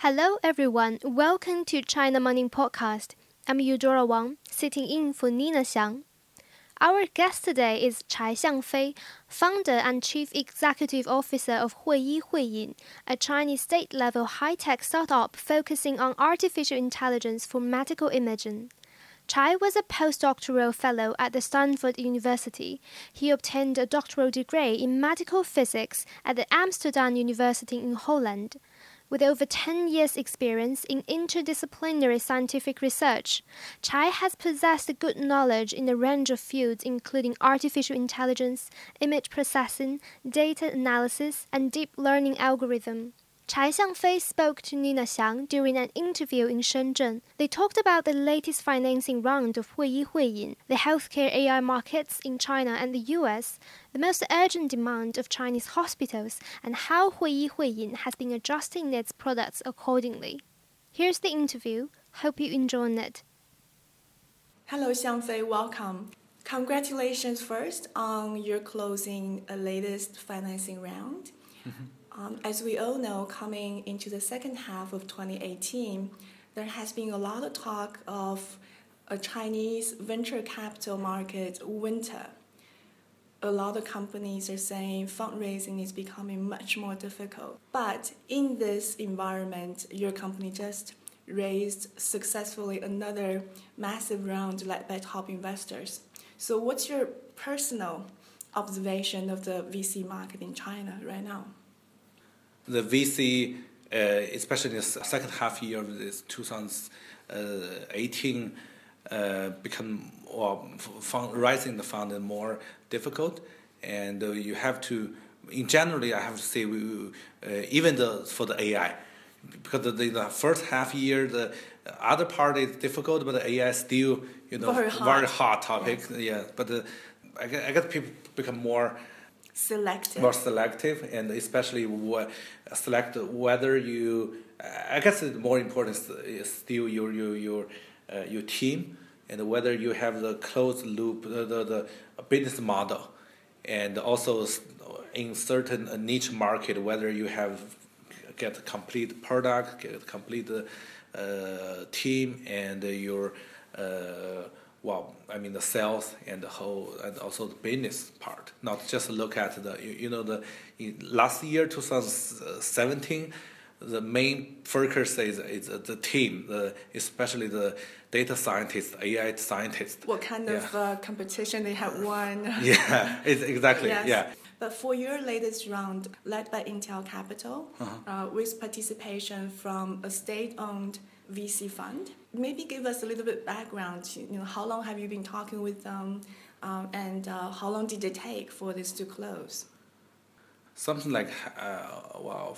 Hello, everyone. Welcome to China Morning Podcast. I'm Eudora Wang, sitting in for Nina Xiang. Our guest today is Chai Xiangfei, founder and chief executive officer of Huiyi Huiying, a Chinese state-level high-tech startup focusing on artificial intelligence for medical imaging. Chai was a postdoctoral fellow at the Stanford University. He obtained a doctoral degree in medical physics at the Amsterdam University in Holland. With over 10 years' experience in interdisciplinary scientific research, Chai has possessed a good knowledge in a range of fields including artificial intelligence, image processing, data analysis, and deep learning algorithm. Chai Xiangfei spoke to Nina Xiang during an interview in Shenzhen. They talked about the latest financing round of Huiyi Huiying, the healthcare AI markets in China and the US, the most urgent demand of Chinese hospitals, and how Huiyi Huiying has been adjusting its products accordingly. Here's the interview. Hope you enjoy it. Hello, Xiangfei. Welcome. Congratulations first on your closing a latest financing round. Mm-hmm. Um, as we all know, coming into the second half of 2018, there has been a lot of talk of a Chinese venture capital market winter. A lot of companies are saying fundraising is becoming much more difficult. But in this environment, your company just raised successfully another massive round led by top investors. So, what's your personal observation of the VC market in China right now? The VC, uh, especially in the second half year of this 2018, uh, become or fund, raising the fund more difficult, and uh, you have to. In generally, I have to say, we, uh, even the for the AI, because the, the, first half year the other part is difficult, but the AI is still you know very hot, very hot topic. Yes. Yeah, but the, I guess, I guess people become more selective. More selective and especially what select whether you i guess the more important is still your your your uh, your team and whether you have the closed loop the, the, the business model and also in certain niche market whether you have get complete product get complete uh, team and your uh, well, I mean the sales and the whole, and also the business part. Not just look at the, you, you know, the last year, 2017, the main focus is, is the team, the, especially the data scientists, AI scientists. What kind yeah. of uh, competition they have won? yeah, it's exactly. yes. Yeah. But for your latest round, led by Intel Capital, uh-huh. uh, with participation from a state-owned VC fund. Maybe give us a little bit background. You know, how long have you been talking with them, um, and uh, how long did it take for this to close? Something like uh, well,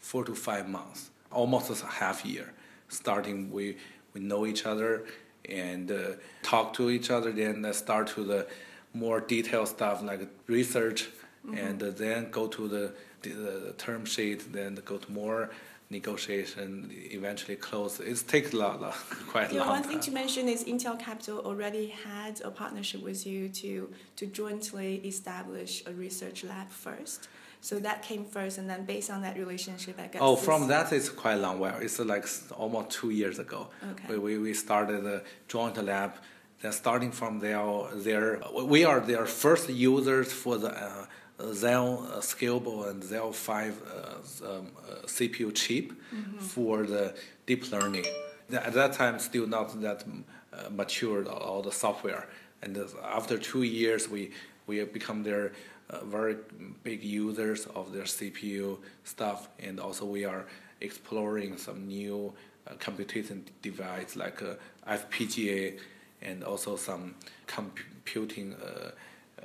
four to five months, almost a half year. Starting we we know each other and uh, talk to each other, then start to the more detailed stuff like research, mm-hmm. and then go to the, the, the term sheet, then go to more negotiation eventually close. It takes a lot, lot quite yeah, long. One thing to mention is Intel Capital already had a partnership with you to to jointly establish a research lab first. So that came first, and then based on that relationship, I guess. Oh, from that it's quite a long while. It's like almost two years ago. Okay. We, we, we started a joint lab. Then starting from there, there we are their first users for the. Uh, Xeon uh, Scalable and Xeon Phi uh, um, uh, CPU chip mm-hmm. for the deep learning. At that time, still not that uh, matured all the software. And after two years, we we have become their uh, very big users of their CPU stuff, and also we are exploring some new uh, computation device like FPGA and also some computing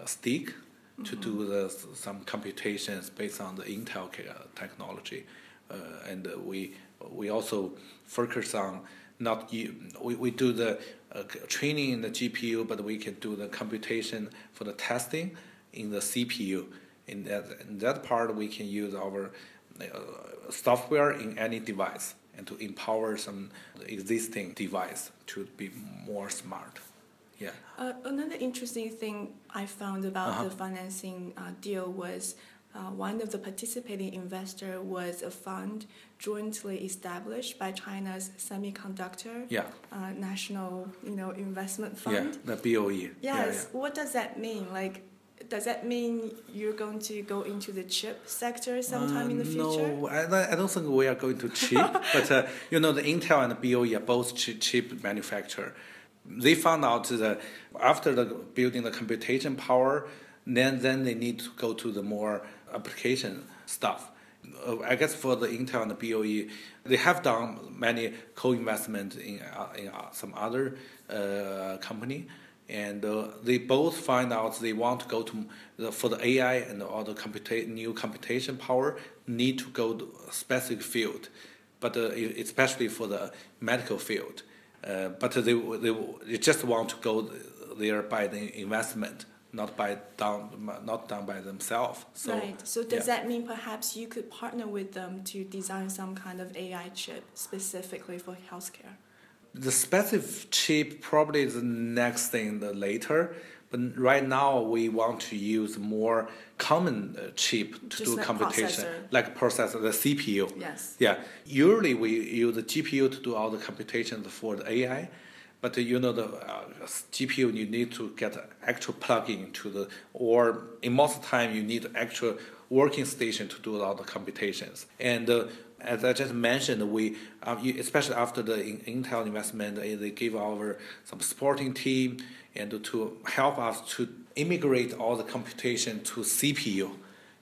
stick to do the, some computations based on the Intel technology, uh, and we we also focus on not we, we do the uh, training in the GPU, but we can do the computation for the testing in the CPU. In that in that part, we can use our uh, software in any device and to empower some existing device to be more smart. Yeah. Uh, another interesting thing I found about uh-huh. the financing uh, deal was uh, one of the participating investor was a fund jointly established by China's semiconductor yeah. uh, national, you know, investment fund. Yeah, the BOE. Yes. Yeah, yeah. What does that mean? Like, does that mean you're going to go into the chip sector sometime in the Uh, future? No, I, I don't think we are going to chip. but uh, you know, the Intel and the BOE are both chip, chip manufacturer. They found out that after the building the computation power, then then they need to go to the more application stuff. Uh, I guess for the Intel and the BOE, they have done many co-investment in uh, in uh, some other uh, company and uh, they both find out they want to go to the, for the AI and all the computa- new computation power need to go to a specific field, but uh, especially for the medical field. Uh, but they, they they just want to go there by the investment, not by done not done by themselves. So, right. So does yeah. that mean perhaps you could partner with them to design some kind of AI chip specifically for healthcare? the specific chip probably is the next thing the later but right now we want to use more common uh, chip to Just do like computation processor. like processor the cpu Yes. yeah. Usually we use the gpu to do all the computations for the ai but uh, you know the uh, gpu you need to get actual plug-in to the or in most time you need actual working station to do all the computations. And uh, as I just mentioned, we you- especially after the in- Intel investment, uh, they gave our some supporting team and to help us to immigrate all the computation to CPU.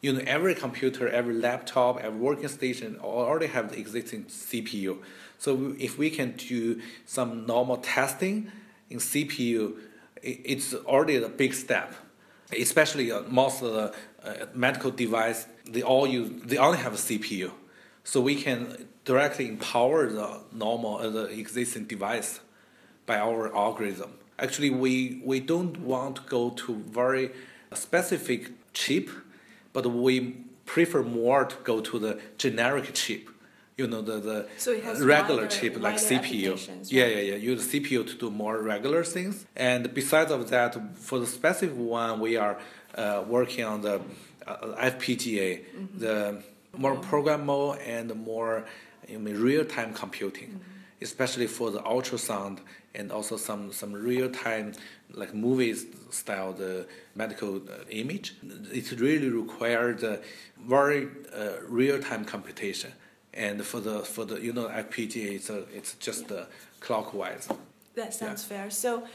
You know, every computer, every laptop, every working station already have the existing CPU. So if we can do some normal testing in CPU, it's already a big step especially uh, most of the uh, medical device, they all use, they only have a CPU. So we can directly empower the normal, uh, the existing device by our algorithm. Actually, we, we don't want to go to very specific chip, but we prefer more to go to the generic chip. You know, the, the So regular wider- chip like CPU. applications, Yeah, right? yeah, yeah. Use CPU to do more regular things. And besides of that, for the specific one, we are uh, working on the uh, FPGA, Mm-hmm. the more programmable and more I mean, real-time computing, Mm-hmm. Especially for the ultrasound and also some some real-time like movies style the medical uh, image. It really requires uh, very uh, real-time computation. And for the for the you know FPGA, it's a, it's just uh, clockwise. That sounds fair. So,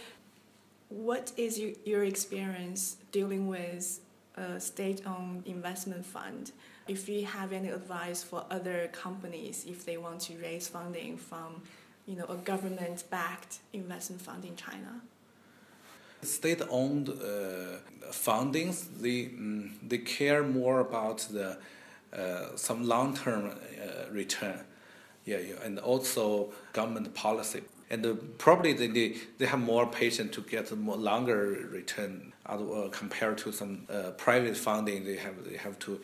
what is your, your experience dealing with a state-owned investment fund? If you have any advice for other companies if they want to raise funding from, you know, a government-backed investment fund in China? State-owned uh, fundings, they mm, they care more about the uh, some long-term uh, return, yeah, yeah, and also government policy. And uh, probably they, they have more patience to get a more longer return uh, compared to some uh, private funding. They have they have to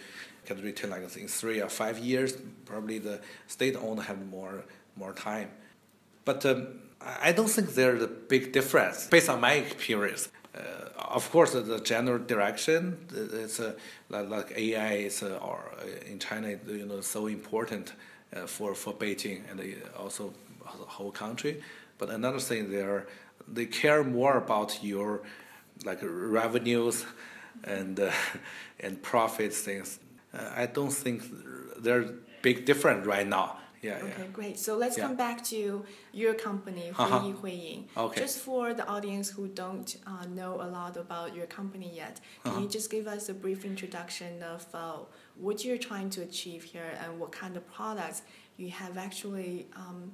get return like in three or five years. Probably the state-owned have more more time. But um, I don't think there's a big difference based on my experience. Uh, of course, the general direction it's uh, like, AI is uh, or uh, in China, you know, so important uh, for for Beijing and uh, also the whole country. But another thing, they are they care more about your like revenues and uh, and profits things. Uh, I don't think there's big difference right now. Yeah, Okay, yeah. great. So let's Yeah. come back to your company, Uh-huh. Huiyi Huiying. Okay. Just for the audience who don't uh, know a lot about your company yet, can Uh-huh. you just give us a brief introduction of uh, what you're trying to achieve here and what kind of products you have actually um,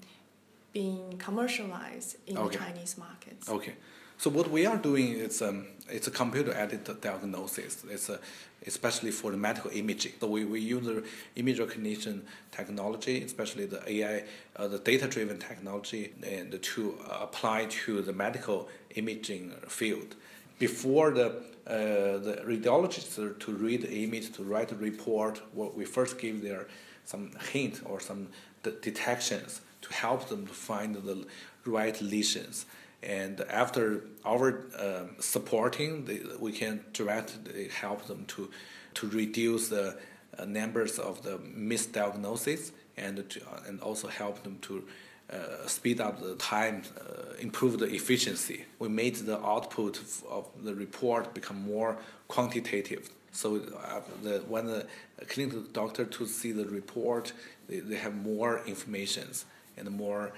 been commercialized in Okay. the Chinese markets? Okay. So what we are doing is um, it's a computer-aided diagnosis. It's a, especially for the medical imaging. So we, we use the image recognition technology, especially the AI, uh, the data-driven technology, and to apply to the medical imaging field. Before the uh, the radiologist to read the image, to write a report, we first give their some hint or some de- detections to help them to find the right lesions. And after our um supporting, they, we can directly help them to to reduce the uh, numbers of the misdiagnosis and to, uh, and also help them to uh, speed up the time, uh, improve the efficiency. We made the output of the report become more quantitative. So uh, the, when the clinical doctor to see the report, they, they have more informations and more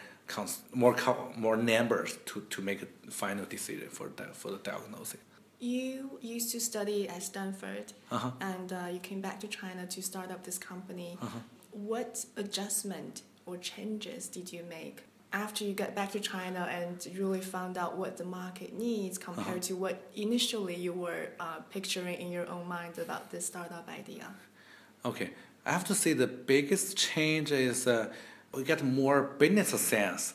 more more numbers to, to make a final decision for the, for the diagnosis. You used to study at Stanford, uh-huh. and uh, you came back to China to start up this company. Uh-huh. What adjustment or changes did you make after you got back to China and really found out what the market needs compared uh-huh. to what initially you were uh, picturing in your own mind about this startup idea? Okay, I have to say the biggest change is uh, we get more business sense.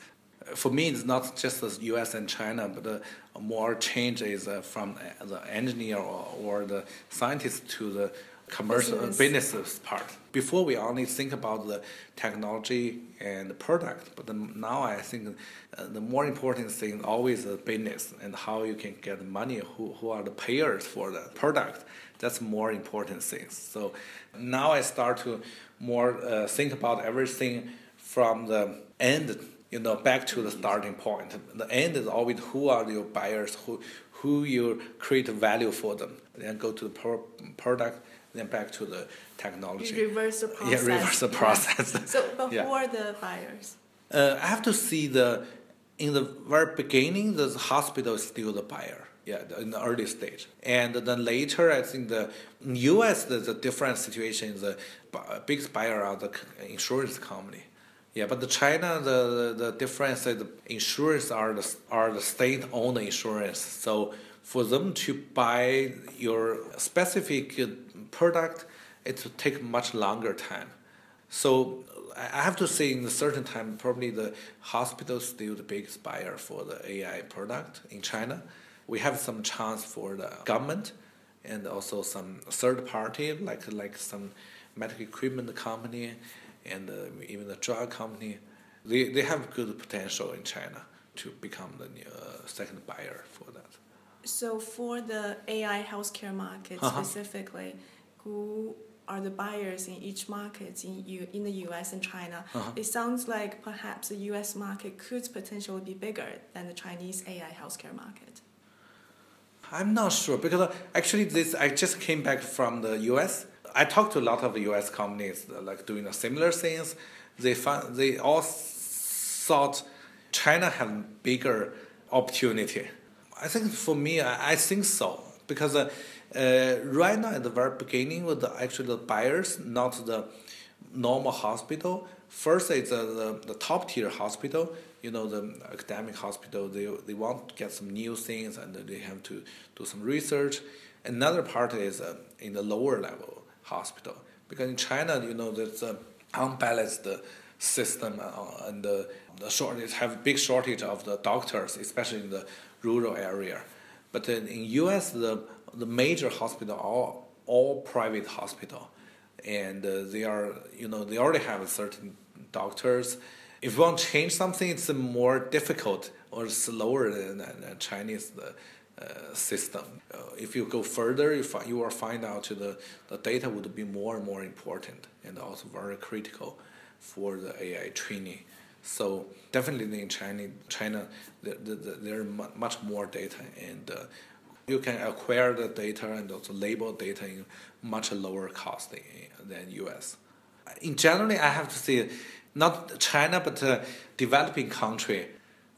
For me, it's not just the U.S. and China, but uh, more change is uh, from the engineer or, or the scientist to the commercial business. business part. Before we only think about the technology and the product, but now I think uh, the more important thing is always the business and how you can get money, who, who are the payers for the product. That's more important things. So now I start to more uh, think about everything from the end, you know, back to the starting point. The end is always who are your buyers, who who you create value for them. Then go to the pro- product then back to the technology. You reverse the process. Yeah, reverse the process. Yeah. So before yeah. the buyers. Uh, I have to see the in the very beginning, the hospital is still the buyer. Yeah, in the early stage, and then later, I think the U.S. there's a different situation. The biggest buyer are the insurance company. Yeah, but the China, the, the, the difference is the insurance are the are the state-owned insurance. So for them to buy your specific product, it will take much longer time. So I have to say, in a certain time, probably the hospital is still the biggest buyer for the AI product in China. We have some chance for the government and also some third party, like like some medical equipment company and uh, even the drug company. They, they have good potential in China to become the uh, second buyer for that. So for the AI healthcare market uh-huh. specifically, who are the buyers in each market in U, in the U.S. and China. Uh-huh. It sounds like perhaps the U.S. market could potentially be bigger than the Chinese AI healthcare market. I'm not sure because uh, actually this I just came back from the U.S. I talked to a lot of U.S. companies like doing similar things. They found they all thought China had bigger opportunity. I think for me, I, I think so because. Uh, uh, right now, at the very beginning, with the actually the buyers, not the normal hospital. First, it's uh, the, the top tier hospital. You know, the academic hospital. They they want to get some new things, and they have to do some research. Another part is uh, in the lower level hospital because in China, you know, there's an unbalanced system uh, and the, shortage have big shortage of the doctors, especially in the rural area. But in U.S., the the major hospital are all private hospital, and uh, they are you know they already have certain doctors. If you want to change something, it's more difficult or slower than a Chinese uh, system. Uh, if you go further, you, fi- you will find out the, the data would be more and more important and also very critical for the AI training. So definitely in China, China there, there, there much more data and uh, you can acquire the data and also label data in much lower cost than US. In generally, I have to say, not China, but uh, developing country,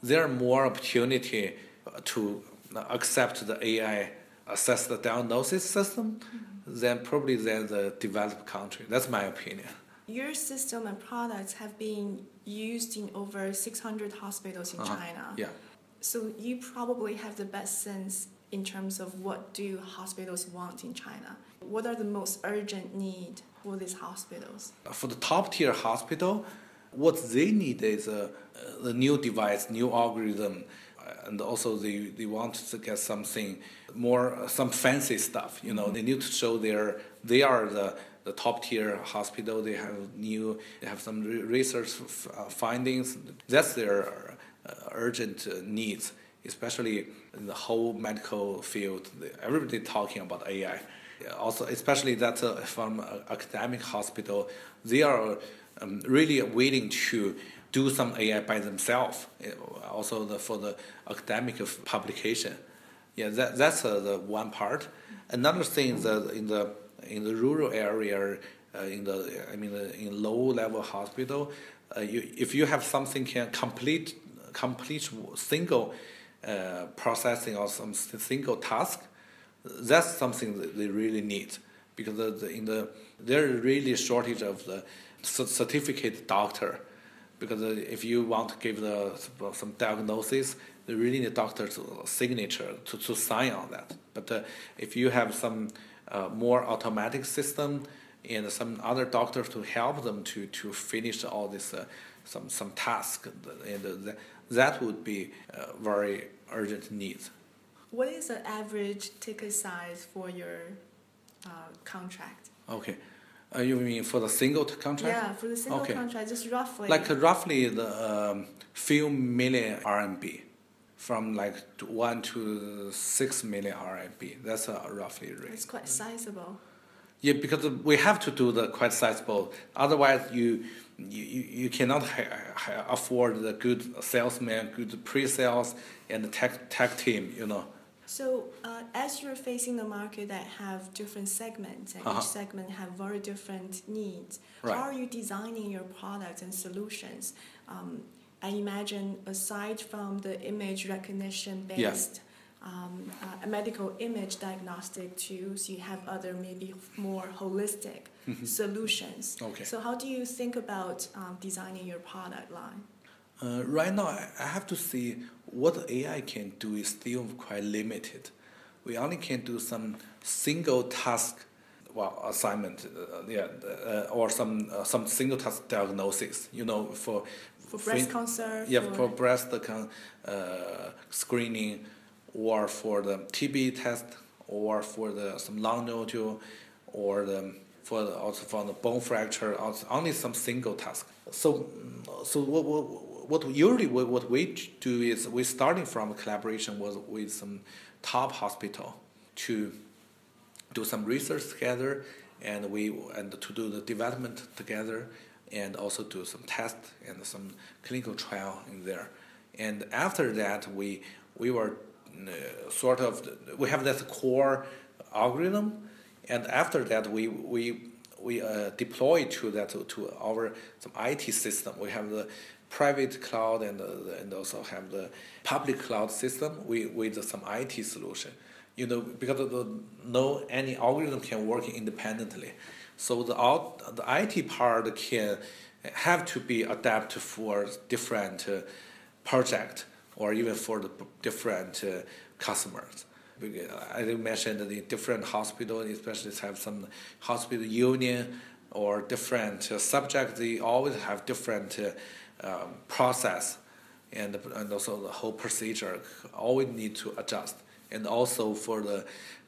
there are more opportunity to accept the AI assess the diagnosis system mm-hmm. than probably than the developed country. That's my opinion. Your system and products have been used in over 600 hospitals in uh-huh. China. Yeah. So you probably have the best sense in terms of what do hospitals want in China? What are the most urgent need for these hospitals? For the top tier hospital, what they need is a, a new device, new algorithm, and also they, they want to get something more, some fancy stuff. You know, mm-hmm. they need to show their they are the the top tier hospital. They have new, they have some research uh, findings. That's their uh, urgent uh, needs especially in the whole medical field, everybody talking about AI. also especially that uh, from academic hospital, they are um, really willing to do some AI by themselves. Also the, for the academic publication. Yeah, that, that's uh, the one part. Another thing is that in the in the rural area, uh, in the I mean uh, in low level hospital, uh, you, if you have something can complete complete single uh, processing or some single task, that's something that they really need because the, the, in the there's really shortage of the certificate doctor because uh, if you want to give the some diagnosis, they really need a doctor's signature to, to sign on that. But uh, if you have some uh, more automatic system and some other doctors to help them to, to finish all this uh, some some task, and uh, that would be a very urgent need. What is the average ticket size for your uh, contract? Okay. Uh, you mean for the single contract? Yeah, for the single okay. contract, just roughly. Like roughly the um, few million RMB, from like one to six million RMB. That's a roughly rate. It's quite sizable. Yeah, because we have to do the quite sizable. Otherwise, you you, you cannot afford the good salesman, good pre-sales, and the tech tech team. You know. So, uh, as you're facing the market that have different segments, and uh-huh. each segment have very different needs, right. how are you designing your products and solutions? Um, I imagine aside from the image recognition based yeah. um, uh, medical image diagnostic tools, you have other maybe more holistic mm-hmm. solutions. Okay. So, how do you think about um, designing your product line? Uh, right now, I have to see what AI can do is still quite limited. We only can do some single task, well, assignment, uh, yeah, uh, or some uh, some single task diagnosis. You know, for for breast cancer. Yeah, for, for breast con, uh, screening, or for the TB test, or for the some lung nodule, or the for the, also for the bone fracture. Also only some single task. So, so what, what what usually what we do is we starting from collaboration with, with some top hospital to do some research together and we and to do the development together and also do some test and some clinical trial in there and after that we we were uh, sort of we have that core algorithm and after that we we we uh, deploy to that to our some IT system. We have the private cloud and, uh, and also have the public cloud system with, with some IT solution. You know, because the, no any algorithm can work independently. So the, out, the IT part can have to be adapted for different uh, project or even for the different uh, customers. I mentioned the different hospitals, especially have some hospital union or different uh, subjects. They always have different uh, um, process and, and also the whole procedure always need to adjust. And also for the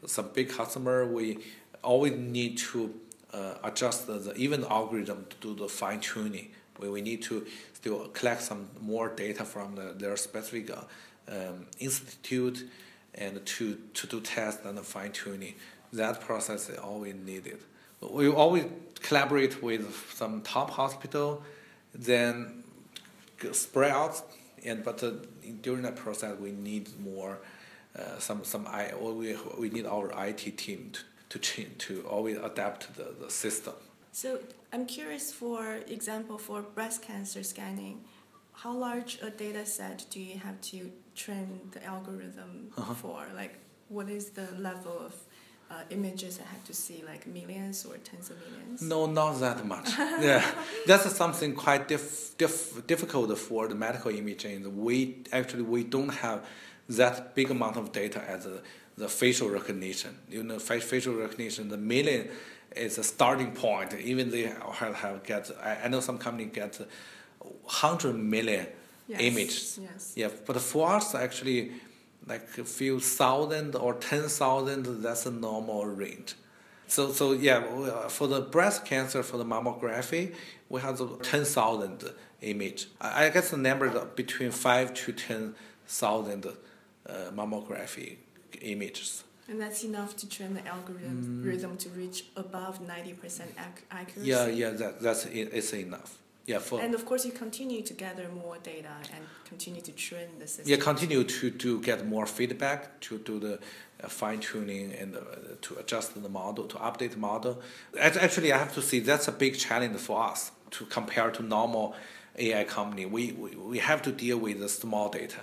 some big customer, we always need to uh, adjust the, the even algorithm to do the fine tuning. We, we need to still collect some more data from the, their specific uh, um, institute and to, to do tests and fine tuning. That process is always needed. We always collaborate with some top hospital, then spread out, and but uh, during that process we need more uh, some some I we we need our IT team to to change to always adapt the, the system. So I'm curious, for example, for breast cancer scanning, how large a data set do you have to train the algorithm uh -huh. for? Like, what is the level of uh, images I have to see like millions or tens of millions? No, not that much. yeah, that's something quite dif- dif- difficult for the medical imaging. We actually we don't have that big amount of data as a, the facial recognition. You know, facial recognition, the million is a starting point. Even they have, have get. I, I know some company get hundred million yes. images. Yes. Yeah, but for us actually like a few thousand or ten thousand, that's a normal range. So, so yeah, for the breast cancer, for the mammography, we have the 10,000 image. I guess the number is between 5 to 10,000 uh, mammography images. And that's enough to train the algorithm rhythm to reach above 90% accuracy. Yeah, yeah, that, that's it, it's enough. Yeah, for And of course, you continue to gather more data and continue to train the system. yeah, continue to, to get more feedback to do the uh, fine tuning and uh, to adjust the model, to update the model. Act- Actually, I have to say that's a big challenge for us to compare to normal AI company. We, we, we have to deal with the small data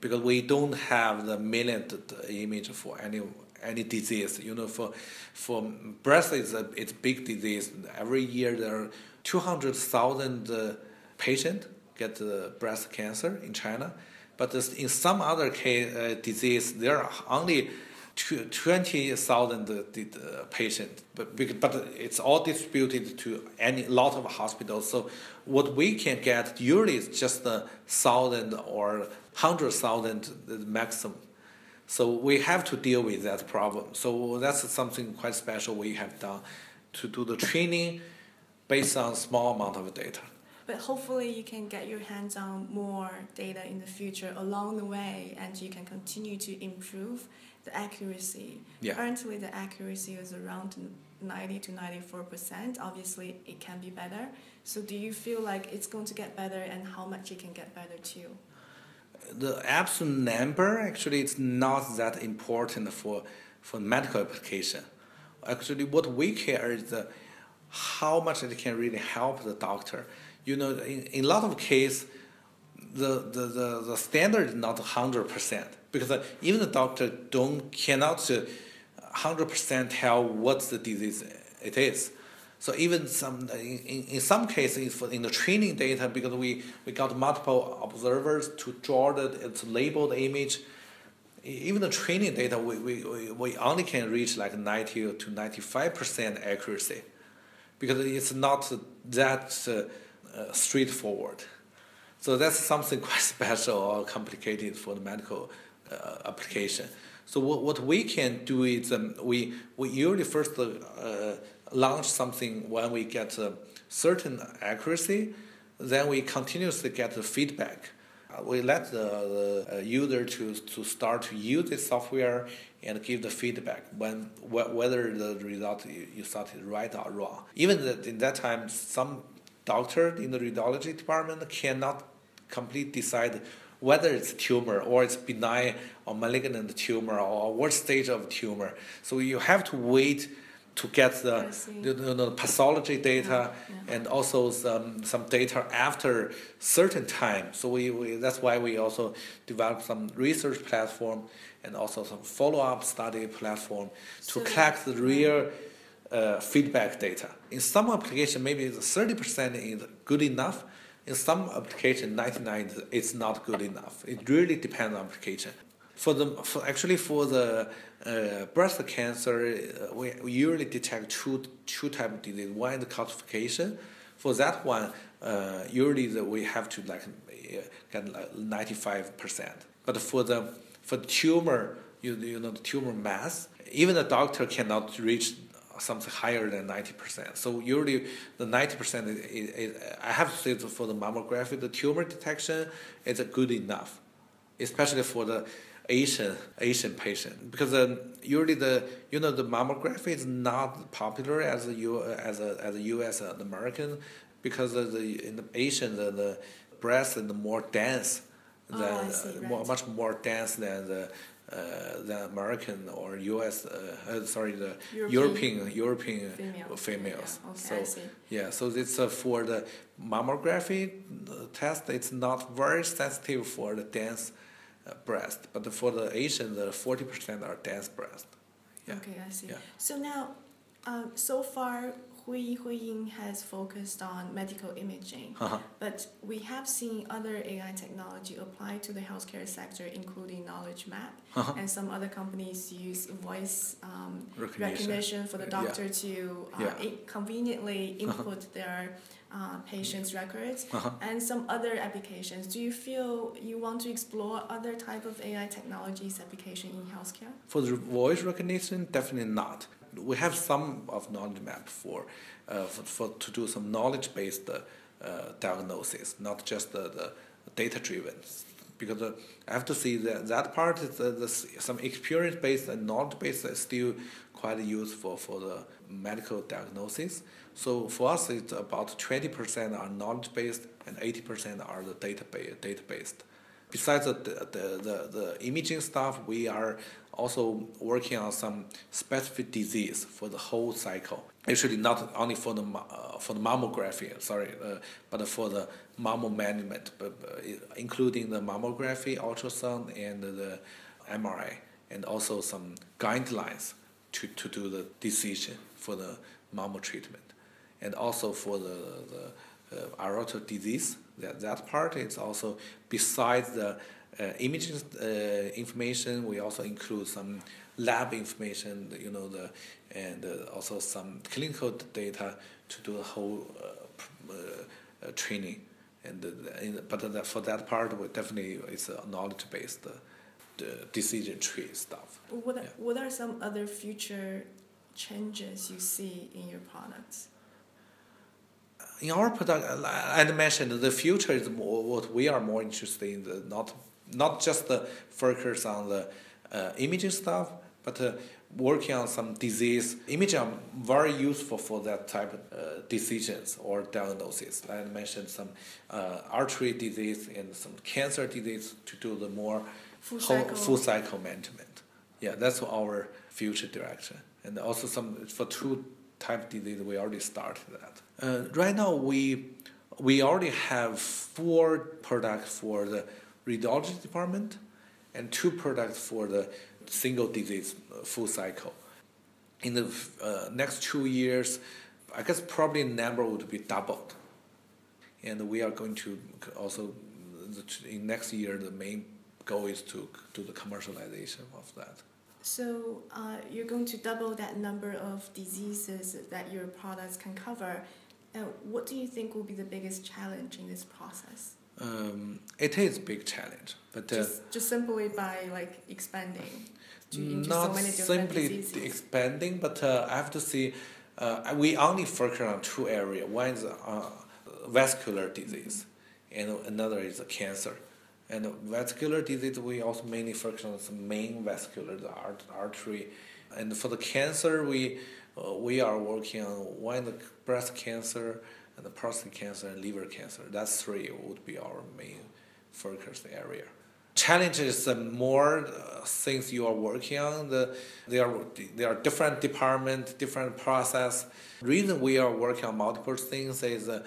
because we don't have the million image for any any disease. You know, for for breast is a it's big disease. Every year there are two hundred thousand uh, patients get uh, breast cancer in China, but in some other case, uh, disease there are only tw- twenty thousand uh, uh, patients. But but it's all distributed to any lot of hospitals. So what we can get usually is just a thousand or hundred thousand maximum. So we have to deal with that problem. So that's something quite special we have done to do the training based on small amount of data. But hopefully, you can get your hands on more data in the future along the way, and you can continue to improve the accuracy. Yeah. Currently, the accuracy is around 90 to 94 percent. Obviously, it can be better. So, do you feel like it's going to get better, and how much it can get better too? The absolute number actually it's not that important for for medical application. Actually, what we care is the, how much it can really help the doctor. You know, in, in a lot of cases, the, the, the, the standard is not 100% because uh, even the doctor don't cannot uh, 100% tell what the disease it is. So even some in, in, some cases in the training data because we, we got multiple observers to draw the to label the image. Even the training data we, we, we, only can reach like 90 to 95 percent accuracy because it's not that uh, uh, straightforward. So that's something quite special or complicated for the medical uh, application. So what, what we can do is um, we, we usually first uh, launch something when we get a certain accuracy, then we continuously get the feedback. We let the, the uh, user to, to start to use the software and give the feedback when wh- whether the result you, you thought is right or wrong. Even that in that time, some doctor in the radiology department cannot completely decide whether it's tumor or it's benign or malignant tumor or what stage of tumor. So you have to wait to get the, the, the, the pathology data Yeah, yeah. and also some, some data after certain time. So we, we that's why we also developed some research platform and also some follow-up study platform to So- collect the real uh, feedback data. In some application, maybe the thirty percent is good enough. In some application, ninety nine is not good enough. It really depends on application. For the for actually for the uh, breast cancer, uh, we, we usually detect two two type of disease. One is calcification. For that one, uh, usually the, we have to like uh, get like ninety five percent. But for the for the tumor, you you know the tumor mass, even the doctor cannot reach something higher than 90%. So usually the 90% is, is, is, I have to say for the mammography, the tumor detection is good enough, especially for the Asian Asian patient because um, usually the you know the mammography is not popular as a U, as a as a U.S. and American because of the in the Asian the, the breast is more dense Oh, than I see, uh, more, much more dense than the uh, than American or U.S. Uh, uh, sorry the European European European Female. females. Yeah, okay, so I see. yeah, so it's uh, for the mammography uh, test. It's not very sensitive for the dense uh, breast, but for the Asian, the forty percent are dense breast. Yeah. Okay, I see. Yeah. So now, um, so far, Hui Huiying has focused on medical imaging, Uh-huh. but we have seen other AI technology applied to the healthcare sector, including Knowledge Map, Uh-huh. and some other companies use voice um, Recognition. recognition for the Yeah. doctor to uh, Yeah. i- conveniently input their uh, patients' records, Uh-huh. and some other applications. Do you feel you want to explore other type of AI technologies application in healthcare? For the voice recognition, definitely not. We have some of knowledge map for, uh, for, for to do some knowledge based uh, diagnosis, not just the, the data driven because uh, I have to see that that part is uh, the, some experience based and knowledge based is still quite useful for the medical diagnosis. So for us, it's about 20% are knowledge based and 80% are the data data based. Besides the, the, the, the imaging stuff, we are also working on some specific disease for the whole cycle. Actually, not only for the uh, for the mammography, sorry, uh, but for the mammo management, but, uh, including the mammography, ultrasound, and the MRI, and also some guidelines to, to do the decision for the mammo treatment, and also for the, the uh, disease. That that part is also besides the imaging uh, information, we also include some lab information, you know, the and uh, also some clinical data to do the whole uh, uh, training. And, and but for that part, we definitely it's a knowledge based decision tree stuff. What are, yeah. what are some other future changes you see in your products? In our product, I mentioned the future is more what we are more interested in the not not just the focus on the uh, imaging stuff, but uh, working on some disease. Imaging are very useful for that type of uh, decisions or diagnosis. I mentioned some uh, artery disease and some cancer disease to do the more full, whole, cycle. full cycle management. Yeah, that's our future direction. And also some for two type disease, we already started that. Uh, right now, we we already have four products for the radiology department and two products for the single disease full cycle. In the uh, next two years, I guess probably number would be doubled. And we are going to also, in next year, the main goal is to do the commercialization of that. So uh, you're going to double that number of diseases that your products can cover. Uh, what do you think will be the biggest challenge in this process? Um, it is a big challenge, but uh, just, just simply by like expanding not so simply diseases. expanding, but uh, I have to see. Uh, we only focus on two areas. One is uh, vascular disease, and another is cancer. And vascular disease, we also mainly focus on the main vascular, the art, artery. And for the cancer, we uh, we are working on one the breast cancer and the prostate cancer and liver cancer. That's three would be our main focus area. Challenges the more uh, things you are working on. The there are there are different department, different process. Reason we are working on multiple things is. Uh,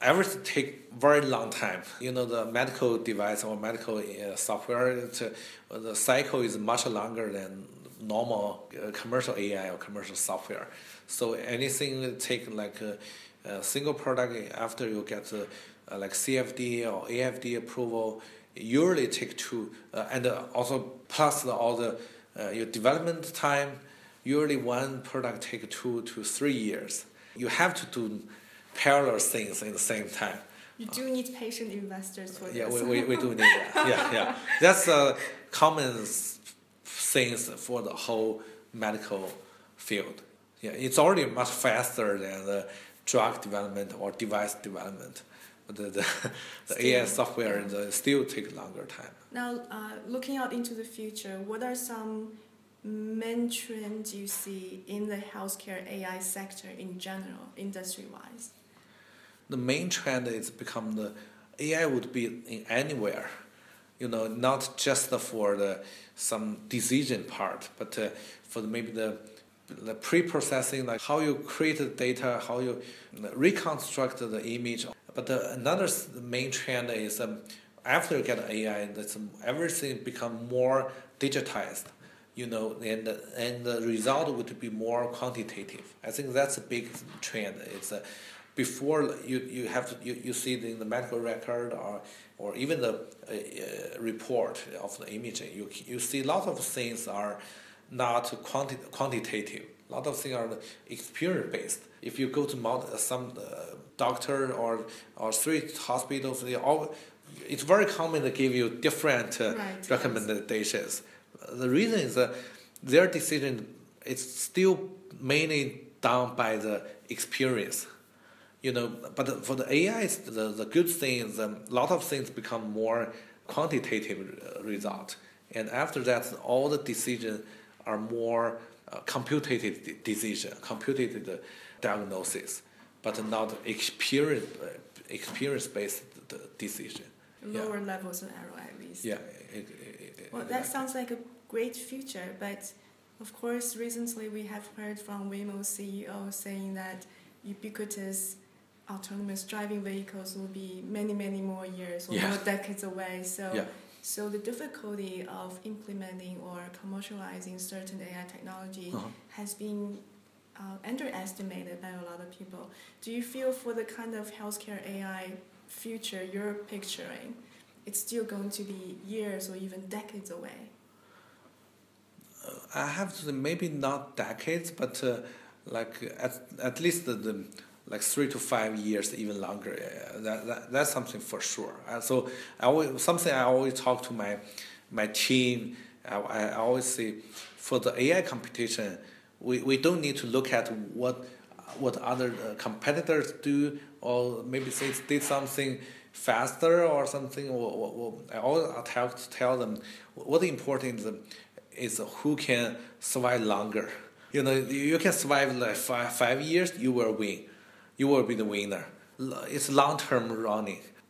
everything take very long time. You know, the medical device or medical uh, software, uh, the cycle is much longer than normal uh, commercial AI or commercial software. So anything take like single product after you get the, uh, like CFD or AFD approval, usually take two, uh, and also plus the, all the uh, your development time. Usually one product take two to three years. You have to do parallel things in the same time. You do need patient investors for yeah, this. Yeah, we, we, we do need that. yeah, yeah. That's a common things for the whole medical field. Yeah, it's already much faster than the drug development or device development. The, the, the AI software yeah. still take longer time. Now, uh, looking out into the future, what are some main trends you see in the healthcare AI sector in general, industry wise? the main trend is become the AI would be in anywhere, you know, not just for the some decision part, but uh, for the, maybe the the pre-processing, like how you create the data, how you reconstruct the image. But the, another main trend is um, after you get AI, um, everything become more digitized, you know, and and the result would be more quantitative. I think that's a big trend. It's a before you, you have to you, you see in the medical record or or even the uh, uh, report of the imaging you you see a lot of things are not quanti- quantitative. A lot of things are experience based if you go to some uh, doctor or or three hospitals they all it's very common to give you different uh, right, recommendations. Yes. the reason is that their decision is still mainly done by the experience. You know, but for the AI, the, the good thing is a lot of things become more quantitative uh, result, and after that, all the decisions are more uh, computed decision, computed diagnosis, but not experience uh, experience based decision. Lower yeah. levels of error, at least. Yeah. It, it, well, that sounds like a great future, but of course, recently we have heard from Waymo CEO saying that ubiquitous autonomous driving vehicles will be many, many more years or yeah. more decades away. So, yeah. So the difficulty of implementing or commercializing certain AI technology uh-huh. has been uh, underestimated by a lot of people. Do you feel for the kind of healthcare AI future you're picturing, it's still going to be years or even decades away? Uh, I have to say maybe not decades, but uh, like at, at least the, the like three to five years, even longer. That, that that's something for sure. Uh, so I always, something I always talk to my my team. I, I always say for the AI competition, we, we don't need to look at what what other uh, competitors do or maybe they did something faster or something. Or, I always tell tell them what important is, is who can survive longer. You know, you can survive like five, five years, you will win you will be the winner. It's long term running.